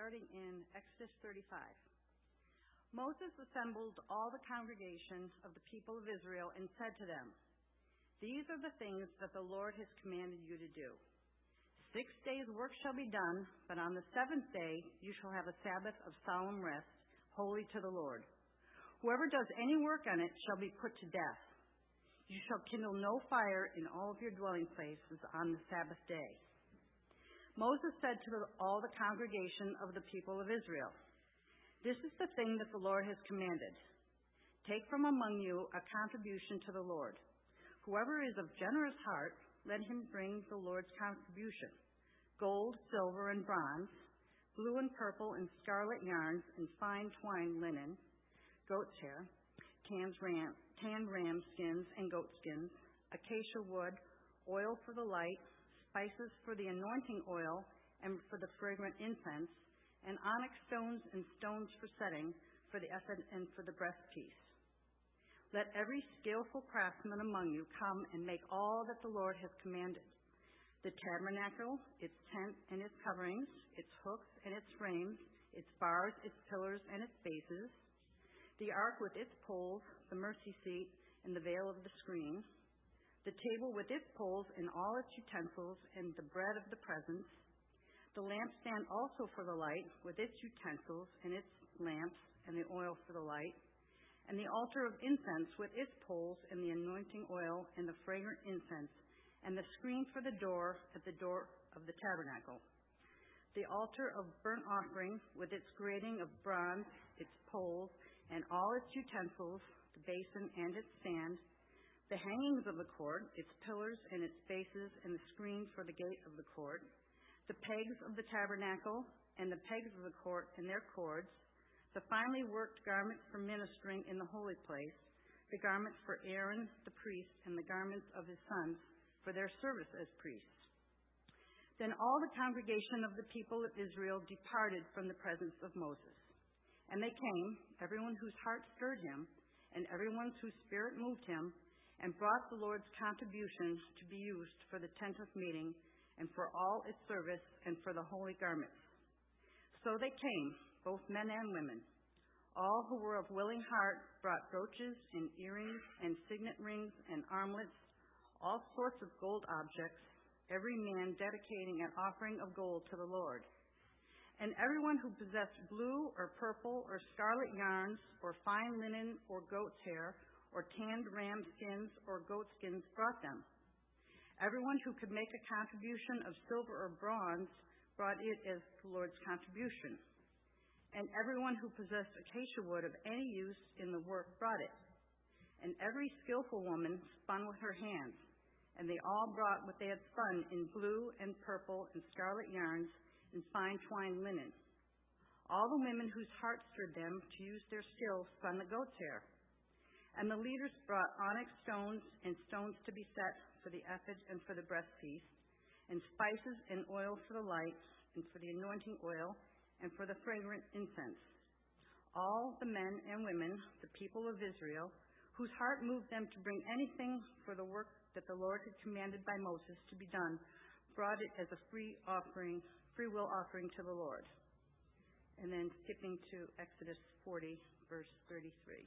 starting in Exodus 35. Moses assembled all the congregation of the people of Israel and said to them, These are the things that the Lord has commanded you to do. Six days' work shall be done, but on the seventh day you shall have a Sabbath of solemn rest, holy to the Lord. Whoever does any work on it shall be put to death. You shall kindle no fire in all of your dwelling places on the Sabbath day. Moses said to all the congregation of the people of Israel, this is the thing that the Lord has commanded. Take from among you a contribution to the Lord. Whoever is of generous heart, let him bring the Lord's contribution gold, silver, and bronze, blue and purple and scarlet yarns, and fine twined linen, goat's hair, tanned ram, tanned ram skins and goat skins, acacia wood, oil for the light, spices for the anointing oil and for the fragrant incense and onyx stones and stones for setting for the ephod and for the breastpiece. Let every skillful craftsman among you come and make all that the Lord has commanded the tabernacle, its tent and its coverings, its hooks and its frames, its bars, its pillars and its bases, the ark with its poles, the mercy seat, and the veil of the screen, the table with its poles and all its utensils, and the bread of the presence, the lampstand also for the light, with its utensils and its lamps, and the oil for the light, and the altar of incense with its poles, and the anointing oil, and the fragrant incense, and the screen for the door at the door of the tabernacle. The altar of burnt offering with its grating of bronze, its poles, and all its utensils, the basin and its stand, the hangings of the court, its pillars and its bases, and the screen for the gate of the court the pegs of the tabernacle and the pegs of the court and their cords, the finely worked garments for ministering in the holy place, the garments for Aaron the priest, and the garments of his sons for their service as priests. Then all the congregation of the people of Israel departed from the presence of Moses. And they came, everyone whose heart stirred him, and everyone whose spirit moved him, and brought the Lord's contribution to be used for the tent of meeting and for all its service and for the holy garments. So they came, both men and women. All who were of willing heart brought brooches and earrings and signet rings and armlets, all sorts of gold objects, every man dedicating an offering of gold to the Lord. And everyone who possessed blue or purple or scarlet yarns or fine linen or goat's hair or tanned ram skins or goat skins brought them. Everyone who could make a contribution of silver or bronze brought it as the Lord's contribution. And everyone who possessed acacia wood of any use in the work brought it. And every skillful woman spun with her hands. And they all brought what they had spun in blue and purple and scarlet yarns and fine twined linen. All the women whose hearts stirred them to use their skill spun the goat's hair. And the leaders brought onyx stones and stones to be set for the ephod and for the breastpiece, and spices and oil for the lights, and for the anointing oil, and for the fragrant incense. All the men and women, the people of Israel, whose heart moved them to bring anything for the work that the Lord had commanded by Moses to be done, brought it as a free offering, free will offering to the Lord. And then skipping to Exodus 40, verse 33.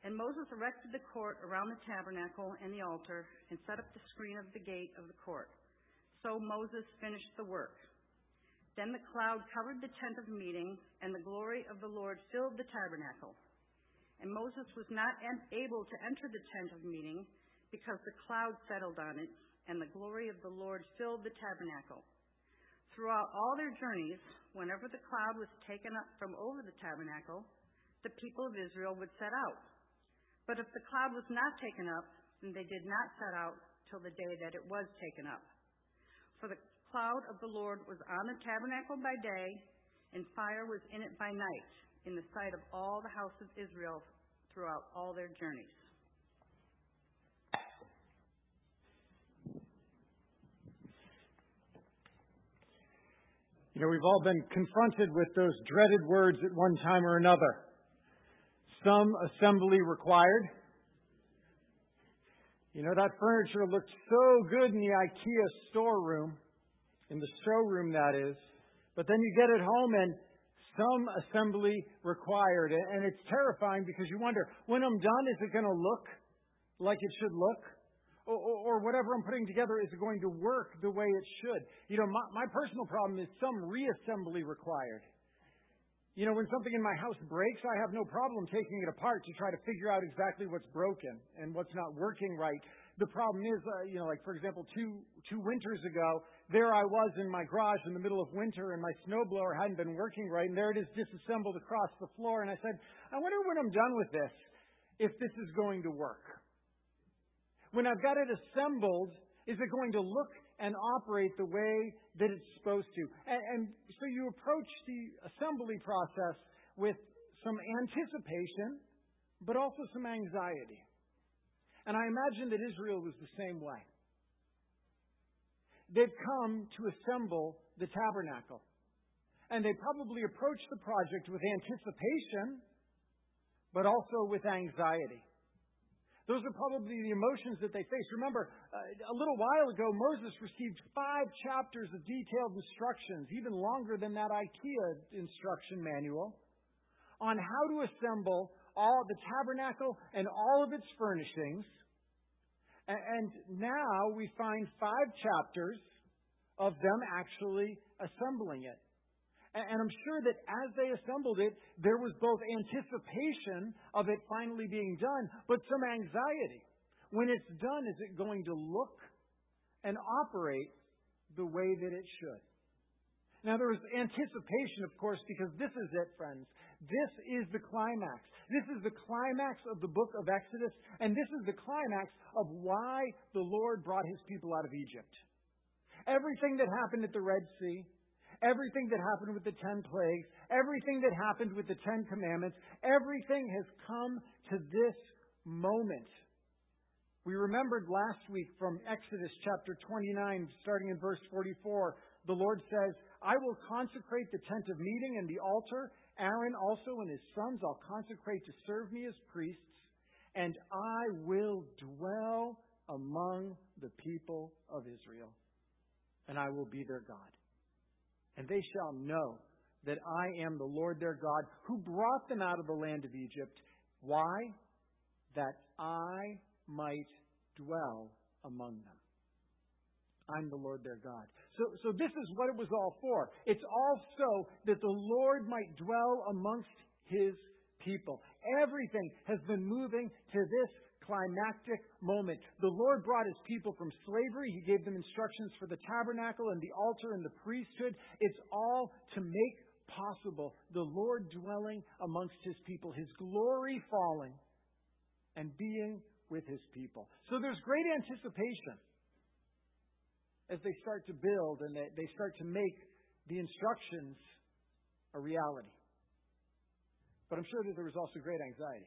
And Moses erected the court around the tabernacle and the altar and set up the screen of the gate of the court. So Moses finished the work. Then the cloud covered the tent of meeting, and the glory of the Lord filled the tabernacle. And Moses was not able to enter the tent of meeting because the cloud settled on it, and the glory of the Lord filled the tabernacle. Throughout all their journeys, whenever the cloud was taken up from over the tabernacle, the people of Israel would set out but if the cloud was not taken up, then they did not set out till the day that it was taken up. For the cloud of the Lord was on the tabernacle by day, and fire was in it by night, in the sight of all the house of Israel throughout all their journeys. You know, we've all been confronted with those dreaded words at one time or another some assembly required. You know, that furniture looked so good in the IKEA storeroom, in the showroom, that is. But then you get it home and some assembly required. And it's terrifying because you wonder, when I'm done, is it going to look like it should look? Or, or, whatever I'm putting together, is it going to work the way it should? You know, my, my personal problem is some reassembly required. You know, when something in my house breaks, I have no problem taking it apart to try to figure out exactly what's broken and what's not working right. The problem is, uh, you know, like for example, two two winters ago, there I was in my garage in the middle of winter, and my snowblower hadn't been working right, and there it is disassembled across the floor. And I said, I wonder when I'm done with this, if this is going to work. When I've got it assembled, is it going to look and operate the way that it's supposed to. And, and so you approach the assembly process with some anticipation, but also some anxiety. And I imagine that Israel was the same way. They've come to assemble the tabernacle. And they probably approached the project with anticipation, but also with anxiety. Those are probably the emotions that they face. Remember, uh, a little while ago, Moses received five chapters of detailed instructions, even longer than that IKEA instruction manual, on how to assemble all the tabernacle and all of its furnishings. And now we find five chapters of them actually assembling it. And I'm sure that as they assembled it, there was both anticipation of it finally being done, but some anxiety. When it's done, is it going to look and operate the way that it should? Now, there was anticipation, of course, because this is it, friends. This is the climax. This is the climax of the book of Exodus, and this is the climax of why the Lord brought his people out of Egypt. Everything that happened at the Red Sea, everything that happened with the ten plagues, everything that happened with the Ten Commandments, everything has come to this moment. We remembered last week from Exodus chapter 29, starting in verse 44, the Lord says, I will consecrate the tent of meeting and the altar. Aaron also and his sons I'll consecrate to serve me as priests, and I will dwell among the people of Israel, and I will be their God and they shall know that I am the Lord their God who brought them out of the land of Egypt. Why? That I might dwell among them. I'm the Lord their God. So, so this is what it was all for. It's all so that the Lord might dwell amongst his people. Everything has been moving to this climactic moment. The Lord brought his people from slavery. He gave them instructions for the tabernacle and the altar and the priesthood. It's all to make possible the Lord dwelling amongst his people, his glory falling and being with his people. So there's great anticipation as they start to build and they start to make the instructions a reality. But I'm sure that there was also great anxiety.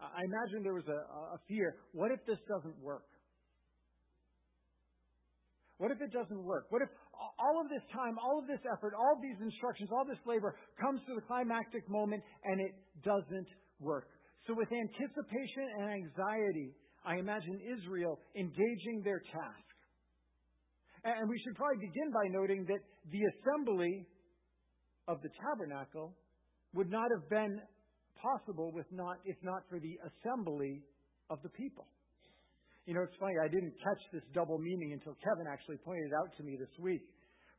I imagine there was a, a fear. What if this doesn't work? What if it doesn't work? What if all of this time, all of this effort, all of these instructions, all this labor comes to the climactic moment and it doesn't work? So, with anticipation and anxiety, I imagine Israel engaging their task. And we should probably begin by noting that the assembly of the tabernacle would not have been possible with not, if not for the assembly of the people. You know, it's funny, I didn't catch this double meaning until Kevin actually pointed it out to me this week.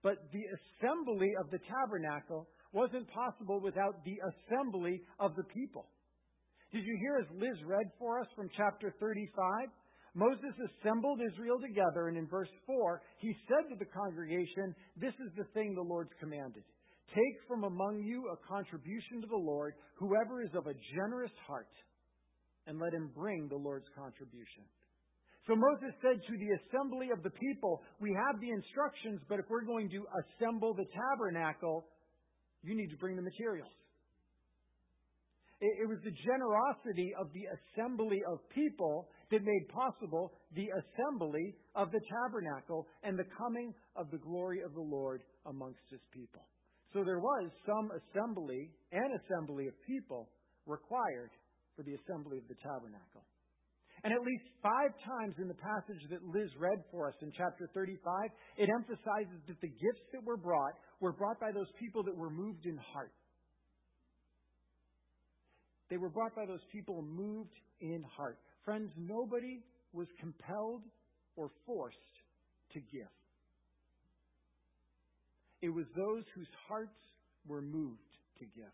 But the assembly of the tabernacle wasn't possible without the assembly of the people. Did you hear as Liz read for us from chapter 35? Moses assembled Israel together, and in verse 4, he said to the congregation, This is the thing the Lord's commanded. Take from among you a contribution to the Lord, whoever is of a generous heart, and let him bring the Lord's contribution. So Moses said to the assembly of the people, We have the instructions, but if we're going to assemble the tabernacle, you need to bring the materials. It, was the generosity of the assembly of people that made possible the assembly of the tabernacle and the coming of the glory of the Lord amongst his people. So there was some assembly, an assembly of people required for the assembly of the tabernacle. And at least five times in the passage that Liz read for us in chapter 35, it emphasizes that the gifts that were brought were brought by those people that were moved in heart. They were brought by those people moved in heart. Friends, nobody was compelled or forced to give. It was those whose hearts were moved to give.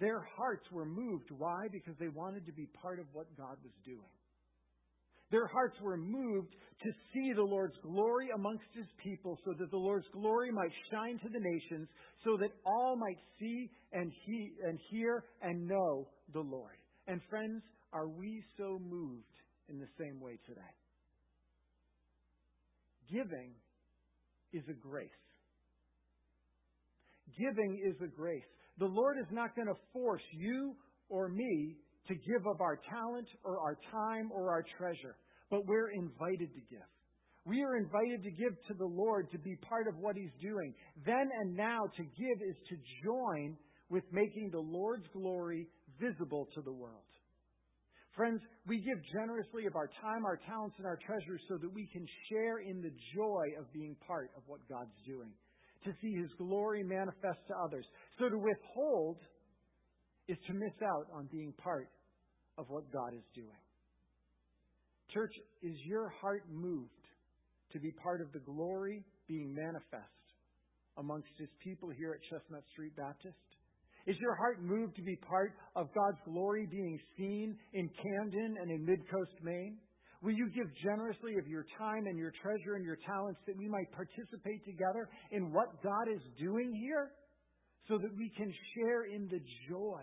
Their hearts were moved. Why? Because they wanted to be part of what God was doing. Their hearts were moved to see the Lord's glory amongst his people so that the Lord's glory might shine to the nations so that all might see and, he, and hear and know the Lord. And friends, are we so moved in the same way today? Giving is a grace. Giving is a grace. The Lord is not going to force you or me to give of our talent or our time or our treasure, but we're invited to give. We are invited to give to the Lord to be part of what He's doing. Then and now to give is to join with making the Lord's glory visible to the world. Friends, we give generously of our time, our talents, and our treasures so that we can share in the joy of being part of what God's doing, to see His glory manifest to others. So to withhold is to miss out on being part of what God is doing. Church, is your heart moved to be part of the glory being manifest amongst His people here at Chestnut Street Baptist? Is your heart moved to be part of God's glory being seen in Camden and in Midcoast, Maine? Will you give generously of your time and your treasure and your talents that we might participate together in what God is doing here so that we can share in the joy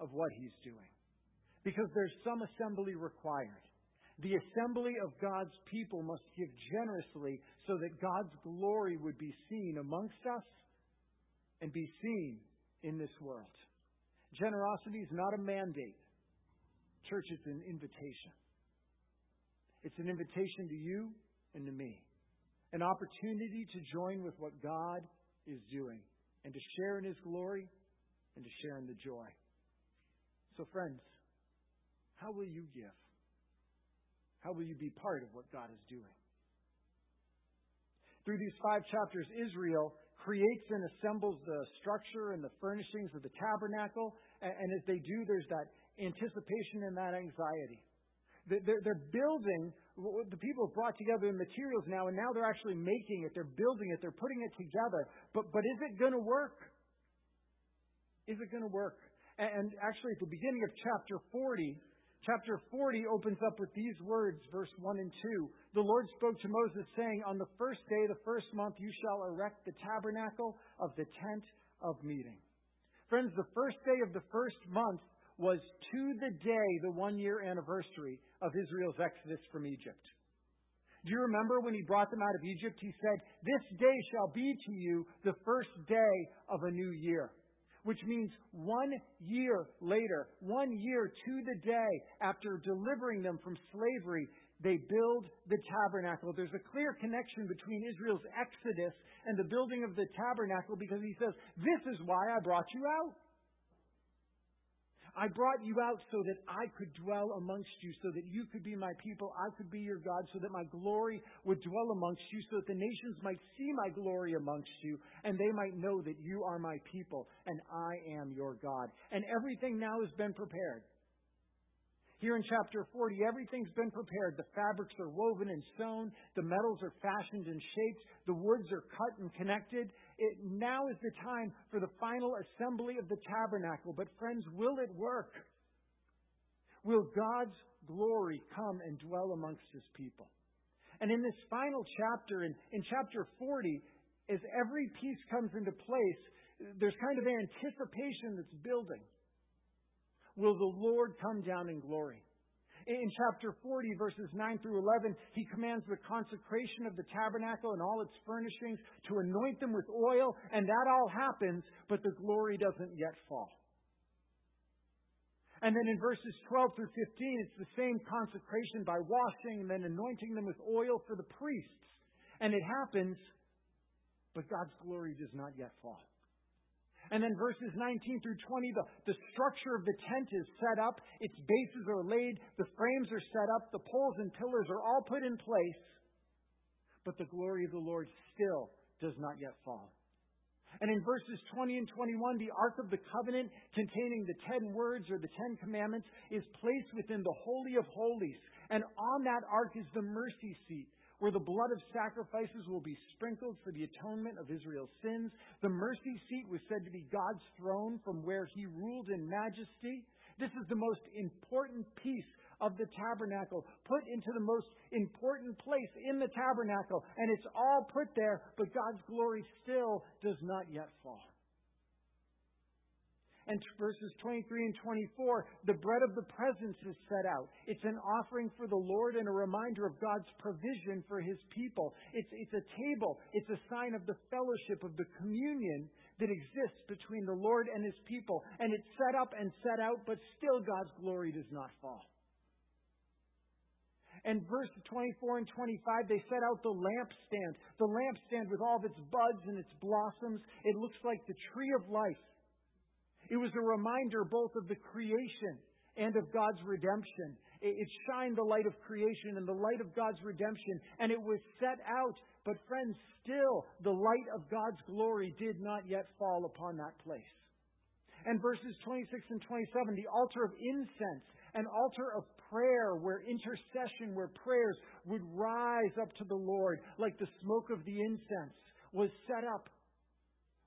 of what He's doing? Because there's some assembly required. The assembly of God's people must give generously so that God's glory would be seen amongst us and be seen in this world. Generosity is not a mandate. Church, it's an invitation. It's an invitation to you and to me. An opportunity to join with what God is doing and to share in His glory and to share in the joy. So, friends, how will you give? How will you be part of what God is doing? Through these five chapters, Israel creates and assembles the structure and the furnishings of the tabernacle. And, as they do, there's that anticipation and that anxiety. They're, they're building, the people have brought together the materials now, and now they're actually making it. They're building it. They're putting it together. But, but is it going to work? Is it going to work? And actually, at the beginning of chapter 40, Chapter 40 opens up with these words, verse 1 and 2. The Lord spoke to Moses, saying, On the first day, of the first month, you shall erect the tabernacle of the tent of meeting. Friends, the first day of the first month was to the day the one year anniversary of Israel's exodus from Egypt. Do you remember when he brought them out of Egypt? He said, This day shall be to you the first day of a new year which means one year later, one year to the day after delivering them from slavery, they build the tabernacle. There's a clear connection between Israel's exodus and the building of the tabernacle because he says, This is why I brought you out. I brought you out so that I could dwell amongst you, so that you could be my people, I could be your God, so that my glory would dwell amongst you, so that the nations might see my glory amongst you, and they might know that you are my people, and I am your God. And everything now has been prepared. Here in chapter 40, everything's been prepared. The fabrics are woven and sewn. The metals are fashioned and shaped. The woods are cut and connected. It, now is the time for the final assembly of the tabernacle. But friends, will it work? Will God's glory come and dwell amongst his people? And in this final chapter, in, in chapter 40, as every piece comes into place, there's kind of anticipation that's building will the Lord come down in glory. In chapter 40, verses 9 through 11, he commands the consecration of the tabernacle and all its furnishings to anoint them with oil, and that all happens, but the glory doesn't yet fall. And then in verses 12 through 15, it's the same consecration by washing and then anointing them with oil for the priests. And it happens, but God's glory does not yet fall. And then verses 19 through 20, the, the structure of the tent is set up, its bases are laid, the frames are set up, the poles and pillars are all put in place, but the glory of the Lord still does not yet fall. And in verses 20 and 21, the Ark of the Covenant, containing the ten words or the ten commandments, is placed within the Holy of Holies. And on that ark is the mercy seat where the blood of sacrifices will be sprinkled for the atonement of Israel's sins. The mercy seat was said to be God's throne from where he ruled in majesty. This is the most important piece of the tabernacle, put into the most important place in the tabernacle, and it's all put there, but God's glory still does not yet fall and verses 23 and 24, the bread of the presence is set out. It's an offering for the Lord and a reminder of God's provision for his people. It's, it's a table. It's a sign of the fellowship, of the communion that exists between the Lord and his people. And it's set up and set out, but still God's glory does not fall. And verse 24 and 25, they set out the lampstand. The lampstand with all of its buds and its blossoms. It looks like the tree of life. It was a reminder both of the creation and of God's redemption. It shined the light of creation and the light of God's redemption, and it was set out. But, friends, still the light of God's glory did not yet fall upon that place. And verses 26 and 27, the altar of incense, an altar of prayer where intercession, where prayers would rise up to the Lord like the smoke of the incense, was set up.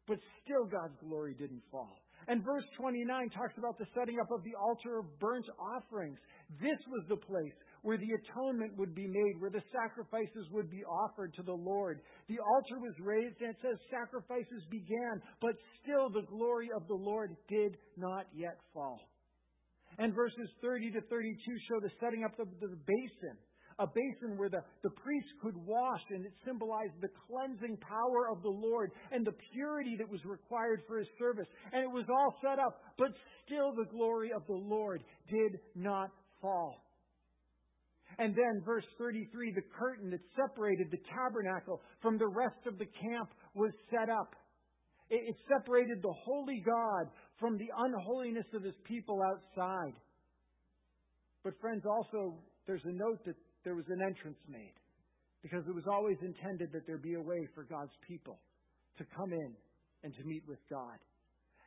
But still God's glory didn't fall. And verse 29 talks about the setting up of the altar of burnt offerings. This was the place where the atonement would be made, where the sacrifices would be offered to the Lord. The altar was raised, and it says sacrifices began, but still the glory of the Lord did not yet fall. And verses 30 to 32 show the setting up of the basin a basin where the, the priest could wash, and it symbolized the cleansing power of the Lord and the purity that was required for his service. And it was all set up, but still the glory of the Lord did not fall. And then, verse 33, the curtain that separated the tabernacle from the rest of the camp was set up. It, it separated the holy God from the unholiness of his people outside. But, friends, also, there's a note that there was an entrance made because it was always intended that there be a way for God's people to come in and to meet with God.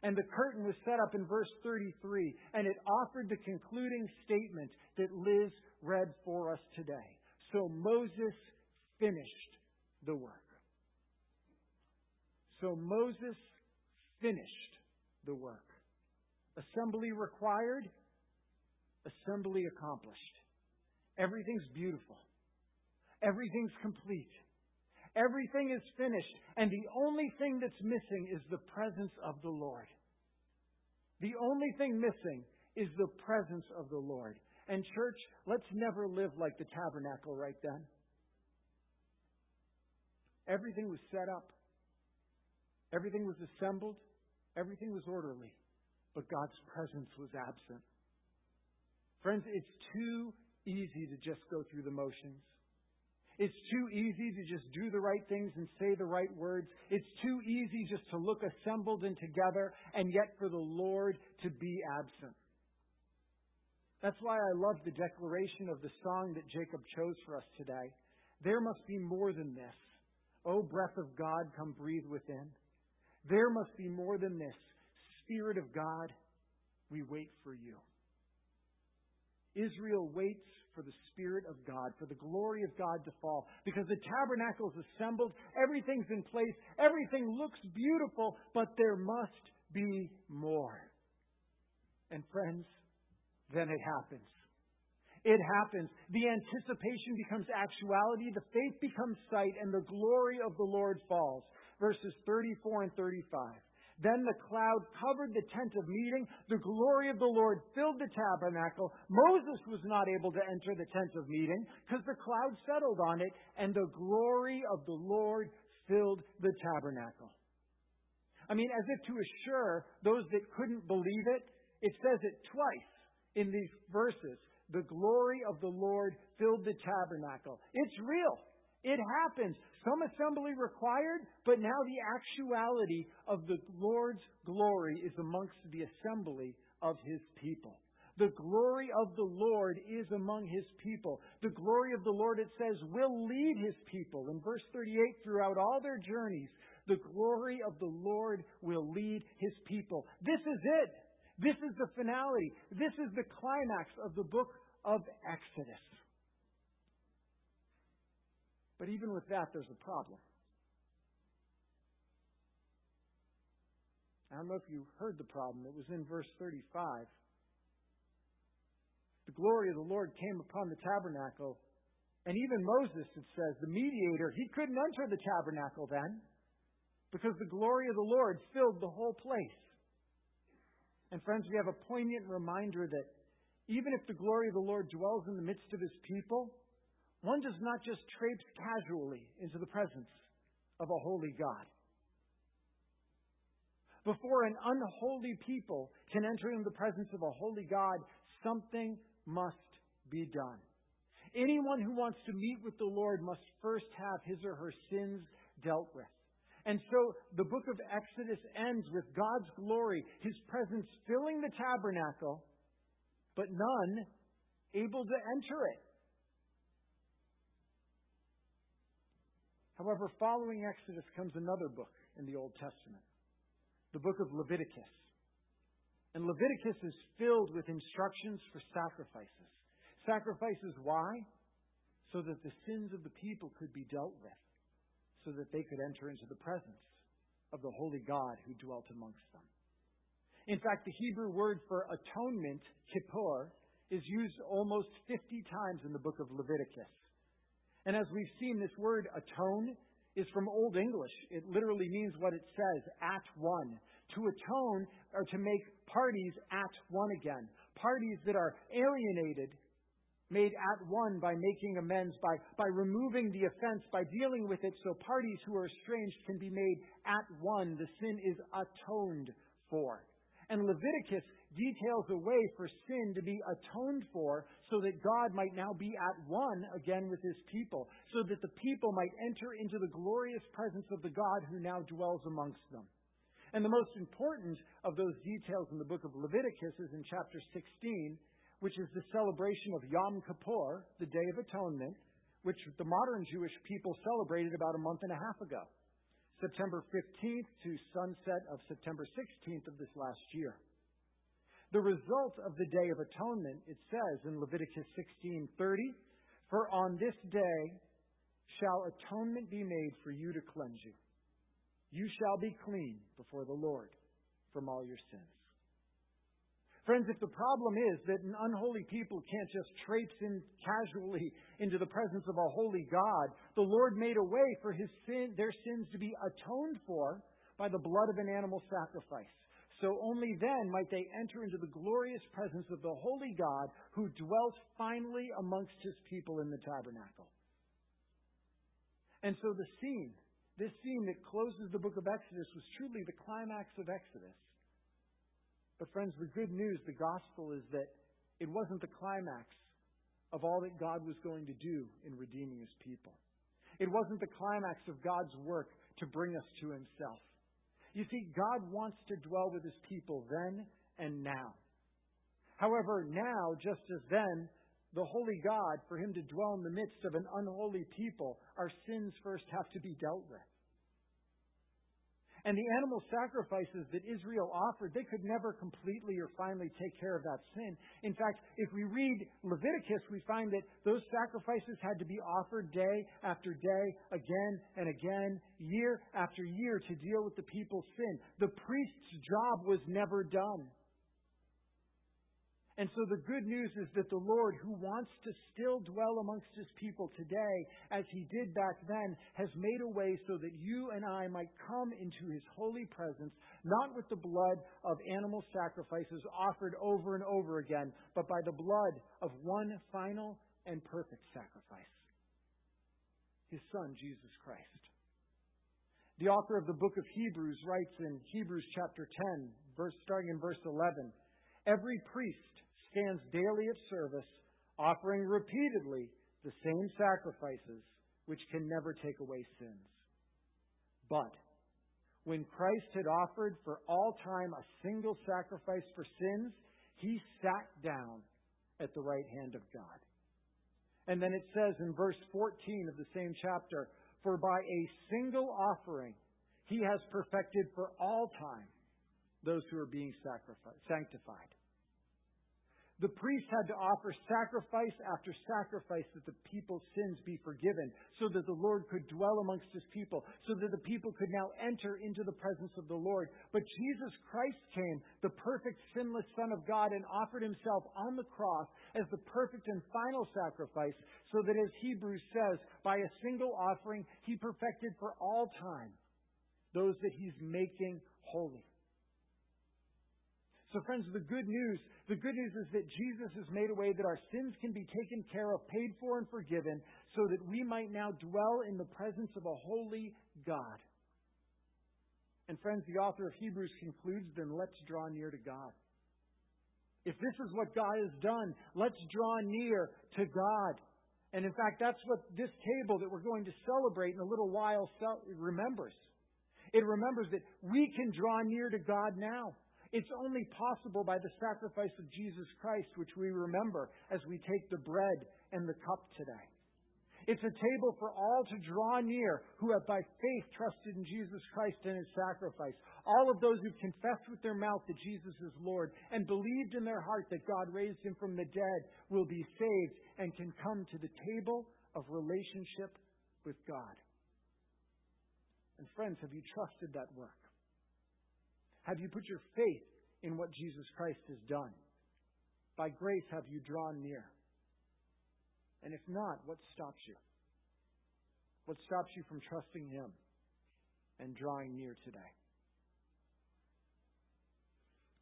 And the curtain was set up in verse 33, and it offered the concluding statement that Liz read for us today. So Moses finished the work. So Moses finished the work. Assembly required, assembly accomplished. Everything's beautiful. Everything's complete. Everything is finished. And the only thing that's missing is the presence of the Lord. The only thing missing is the presence of the Lord. And, church, let's never live like the tabernacle right then. Everything was set up, everything was assembled, everything was orderly, but God's presence was absent. Friends, it's too easy to just go through the motions. It's too easy to just do the right things and say the right words. It's too easy just to look assembled and together, and yet for the Lord to be absent. That's why I love the declaration of the song that Jacob chose for us today. There must be more than this. O breath of God, come breathe within. There must be more than this. Spirit of God, we wait for you. Israel waits for the Spirit of God, for the glory of God to fall. Because the tabernacle is assembled, everything's in place, everything looks beautiful, but there must be more. And friends, then it happens. It happens. The anticipation becomes actuality, the faith becomes sight, and the glory of the Lord falls. Verses 34 and 35. Then the cloud covered the tent of meeting. The glory of the Lord filled the tabernacle. Moses was not able to enter the tent of meeting because the cloud settled on it, and the glory of the Lord filled the tabernacle. I mean, as if to assure those that couldn't believe it, it says it twice in these verses. The glory of the Lord filled the tabernacle. It's real. It happens. Some assembly required, but now the actuality of the Lord's glory is amongst the assembly of his people. The glory of the Lord is among his people. The glory of the Lord, it says, will lead his people. In verse 38, throughout all their journeys, the glory of the Lord will lead his people. This is it. This is the finality. This is the climax of the book of Exodus. But even with that, there's a problem. I don't know if you heard the problem. It was in verse 35. The glory of the Lord came upon the tabernacle. And even Moses, it says, the mediator, he couldn't enter the tabernacle then because the glory of the Lord filled the whole place. And friends, we have a poignant reminder that even if the glory of the Lord dwells in the midst of his people, one does not just traipse casually into the presence of a holy God. Before an unholy people can enter into the presence of a holy God, something must be done. Anyone who wants to meet with the Lord must first have his or her sins dealt with. And so the book of Exodus ends with God's glory, his presence filling the tabernacle, but none able to enter it. However, following Exodus comes another book in the Old Testament, the book of Leviticus. And Leviticus is filled with instructions for sacrifices. Sacrifices, why? So that the sins of the people could be dealt with, so that they could enter into the presence of the holy God who dwelt amongst them. In fact, the Hebrew word for atonement, kippur, is used almost 50 times in the book of Leviticus. And as we've seen, this word atone is from Old English. It literally means what it says, at one. To atone or to make parties at one again. Parties that are alienated, made at one by making amends, by, by removing the offense, by dealing with it so parties who are estranged can be made at one. The sin is atoned for. And Leviticus details a way for sin to be atoned for so that God might now be at one again with his people, so that the people might enter into the glorious presence of the God who now dwells amongst them. And the most important of those details in the book of Leviticus is in chapter 16, which is the celebration of Yom Kippur, the Day of Atonement, which the modern Jewish people celebrated about a month and a half ago, September 15th to sunset of September 16th of this last year. The result of the Day of Atonement, it says in Leviticus 16:30, "For on this day shall atonement be made for you to cleanse you." You shall be clean before the Lord from all your sins. Friends, if the problem is that an unholy people can't just traipse in casually into the presence of a holy God, the Lord made a way for his sin, their sins to be atoned for by the blood of an animal sacrifice. So only then might they enter into the glorious presence of the holy God who dwelt finally amongst his people in the tabernacle. And so the scene this scene that closes the book of Exodus was truly the climax of Exodus. But, friends, the good news, the gospel, is that it wasn't the climax of all that God was going to do in redeeming his people. It wasn't the climax of God's work to bring us to himself. You see, God wants to dwell with his people then and now. However, now, just as then, the holy God, for him to dwell in the midst of an unholy people, our sins first have to be dealt with. And the animal sacrifices that Israel offered, they could never completely or finally take care of that sin. In fact, if we read Leviticus, we find that those sacrifices had to be offered day after day, again and again, year after year to deal with the people's sin. The priest's job was never done. And so the good news is that the Lord, who wants to still dwell amongst his people today, as he did back then, has made a way so that you and I might come into his holy presence, not with the blood of animal sacrifices offered over and over again, but by the blood of one final and perfect sacrifice his Son, Jesus Christ. The author of the book of Hebrews writes in Hebrews chapter 10, verse, starting in verse 11, Every priest stands daily at service, offering repeatedly the same sacrifices which can never take away sins. But when Christ had offered for all time a single sacrifice for sins, he sat down at the right hand of God. And then it says in verse 14 of the same chapter, For by a single offering he has perfected for all time those who are being sanctified. The priest had to offer sacrifice after sacrifice that the people's sins be forgiven, so that the Lord could dwell amongst his people, so that the people could now enter into the presence of the Lord. But Jesus Christ came, the perfect, sinless Son of God, and offered himself on the cross as the perfect and final sacrifice, so that as Hebrews says, by a single offering, he perfected for all time those that he's making holy. So, friends, the good news, the good news is that Jesus has made a way that our sins can be taken care of, paid for, and forgiven, so that we might now dwell in the presence of a holy God. And, friends, the author of Hebrews concludes then let's draw near to God. If this is what God has done, let's draw near to God. And in fact, that's what this table that we're going to celebrate in a little while remembers. It remembers that we can draw near to God now. It's only possible by the sacrifice of Jesus Christ, which we remember as we take the bread and the cup today. It's a table for all to draw near who have by faith trusted in Jesus Christ and his sacrifice. All of those who've confessed with their mouth that Jesus is Lord and believed in their heart that God raised him from the dead will be saved and can come to the table of relationship with God. And friends, have you trusted that work? Have you put your faith in what Jesus Christ has done? By grace have you drawn near? And if not, what stops you? What stops you from trusting Him and drawing near today?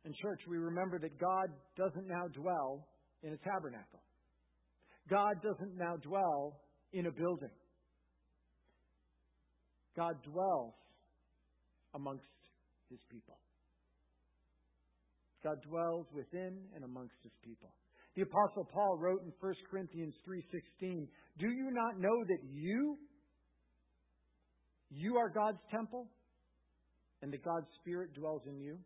In church, we remember that God doesn't now dwell in a tabernacle. God doesn't now dwell in a building. God dwells amongst his people. God dwells within and amongst his people. The apostle Paul wrote in 1 Corinthians 3:16, "Do you not know that you you are God's temple and that God's spirit dwells in you?"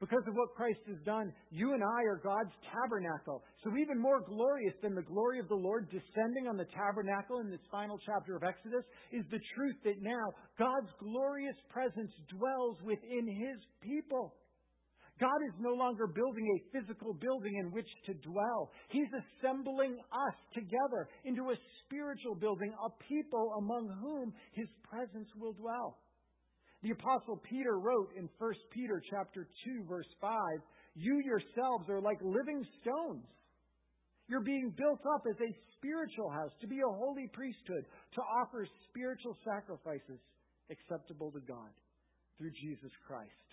Because of what Christ has done, you and I are God's tabernacle. So, even more glorious than the glory of the Lord descending on the tabernacle in this final chapter of Exodus is the truth that now God's glorious presence dwells within His people. God is no longer building a physical building in which to dwell. He's assembling us together into a spiritual building, a people among whom His presence will dwell. The apostle Peter wrote in 1 Peter chapter 2 verse 5, "You yourselves are like living stones. You're being built up as a spiritual house to be a holy priesthood, to offer spiritual sacrifices acceptable to God through Jesus Christ."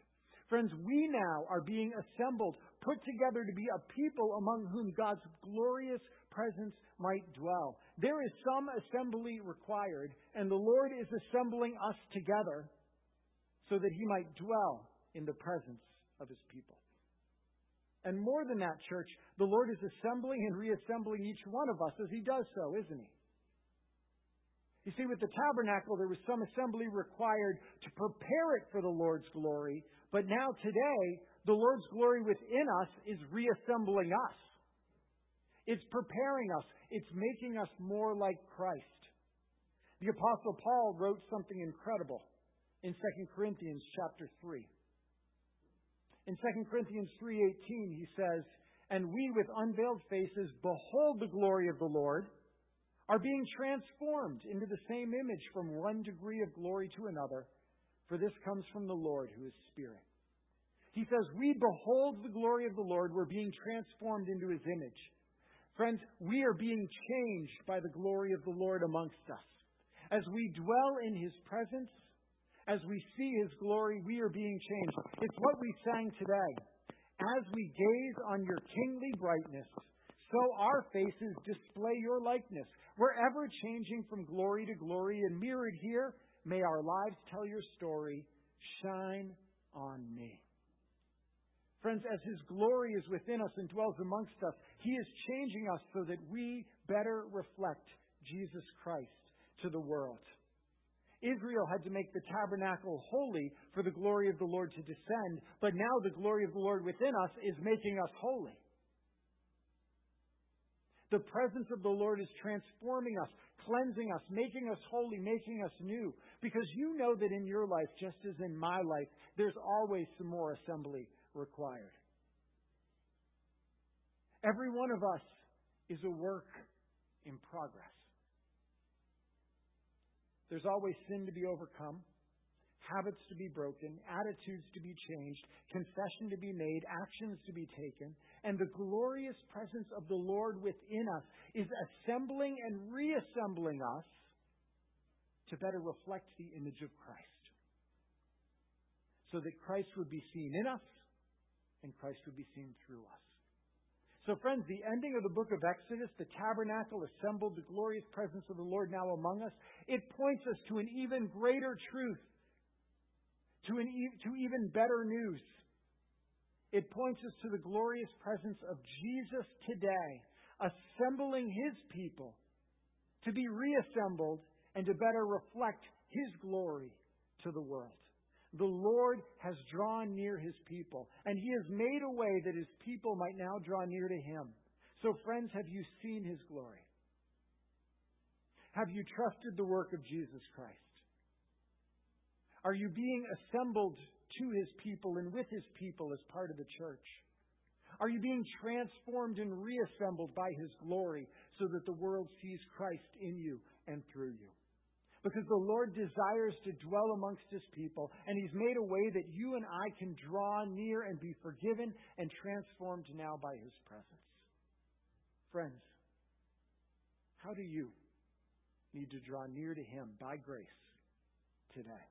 Friends, we now are being assembled, put together to be a people among whom God's glorious presence might dwell. There is some assembly required, and the Lord is assembling us together so that he might dwell in the presence of his people. And more than that, church, the Lord is assembling and reassembling each one of us as he does so, isn't he? You see, with the tabernacle, there was some assembly required to prepare it for the Lord's glory, but now, today, the Lord's glory within us is reassembling us. It's preparing us. It's making us more like Christ. The apostle Paul wrote something incredible in 2 Corinthians chapter 3. In 2 Corinthians 3:18 he says, "And we with unveiled faces behold the glory of the Lord, are being transformed into the same image from one degree of glory to another." For this comes from the Lord who is Spirit. He says, We behold the glory of the Lord. We're being transformed into his image. Friends, we are being changed by the glory of the Lord amongst us. As we dwell in his presence, as we see his glory, we are being changed. It's what we sang today. As we gaze on your kingly brightness, so our faces display your likeness. We're ever changing from glory to glory, and mirrored here May our lives tell your story. Shine on me. Friends, as His glory is within us and dwells amongst us, He is changing us so that we better reflect Jesus Christ, to the world. Israel had to make the tabernacle holy for the glory of the Lord to descend, but now the glory of the Lord within us is making us holy. The presence of the Lord is transforming us, cleansing us, making us holy, making us new. Because you know that in your life, just as in my life, there's always some more assembly required. Every one of us is a work in progress. There's always sin to be overcome, habits to be broken, attitudes to be changed, confession to be made, actions to be taken, and the glorious presence of the Lord within us is assembling and reassembling us to better reflect the image of Christ. So that Christ would be seen in us and Christ would be seen through us. So, friends, the ending of the book of Exodus, the tabernacle assembled, the glorious presence of the Lord now among us, it points us to an even greater truth, to, an to even better news. It points us to the glorious presence of Jesus today, assembling his people to be reassembled and to better reflect his glory to the world. The Lord has drawn near his people, and he has made a way that his people might now draw near to him. So, friends, have you seen his glory? Have you trusted the work of Jesus Christ? Are you being assembled to his people and with his people as part of the church? Are you being transformed and reassembled by his glory so that the world sees Christ in you and through you? Because the Lord desires to dwell amongst His people, and He's made a way that you and I can draw near and be forgiven and transformed now by His presence. Friends, how do you need to draw near to Him by grace today?